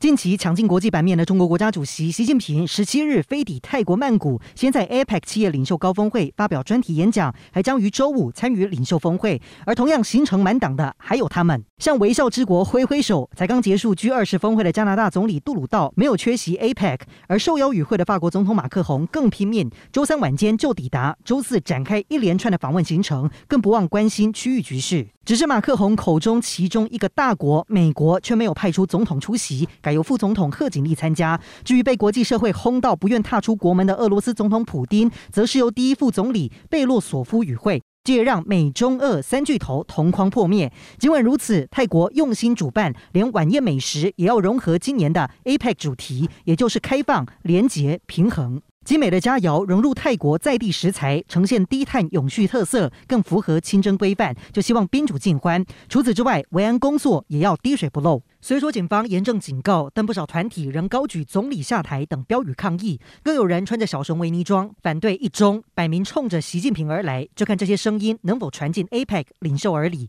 近期抢进国际版面的中国国家主席习近平，十七日飞抵泰国曼谷，先在 APEC 企业领袖高峰会发表专题演讲，还将于周五参与领袖峰会。而同样行程满档的还有他们，向微笑之国挥挥手。才刚结束 G 二十峰会的加拿大总理杜鲁道没有缺席 APEC，而受邀与会的法国总统马克宏更拼命，周三晚间就抵达，周四展开一连串的访问行程，更不忘关心区域局势。只是马克宏口中其中一个大国美国却没有派出总统出席，改由副总统贺锦丽参加。至于被国际社会轰到不愿踏出国门的俄罗斯总统普丁，则是由第一副总理贝洛索夫与会，这也让美中俄三巨头同框破灭。尽管如此，泰国用心主办，连晚宴美食也要融合今年的 APEC 主题，也就是开放、廉洁、平衡。精美的佳肴融入泰国在地食材，呈现低碳永续特色，更符合清真规范，就希望宾主尽欢。除此之外，维安工作也要滴水不漏。虽说警方严正警告，但不少团体仍高举“总理下台”等标语抗议，更有人穿着小熊维尼装反对一中，摆明冲着习近平而来。就看这些声音能否传进 APEC 领袖耳里。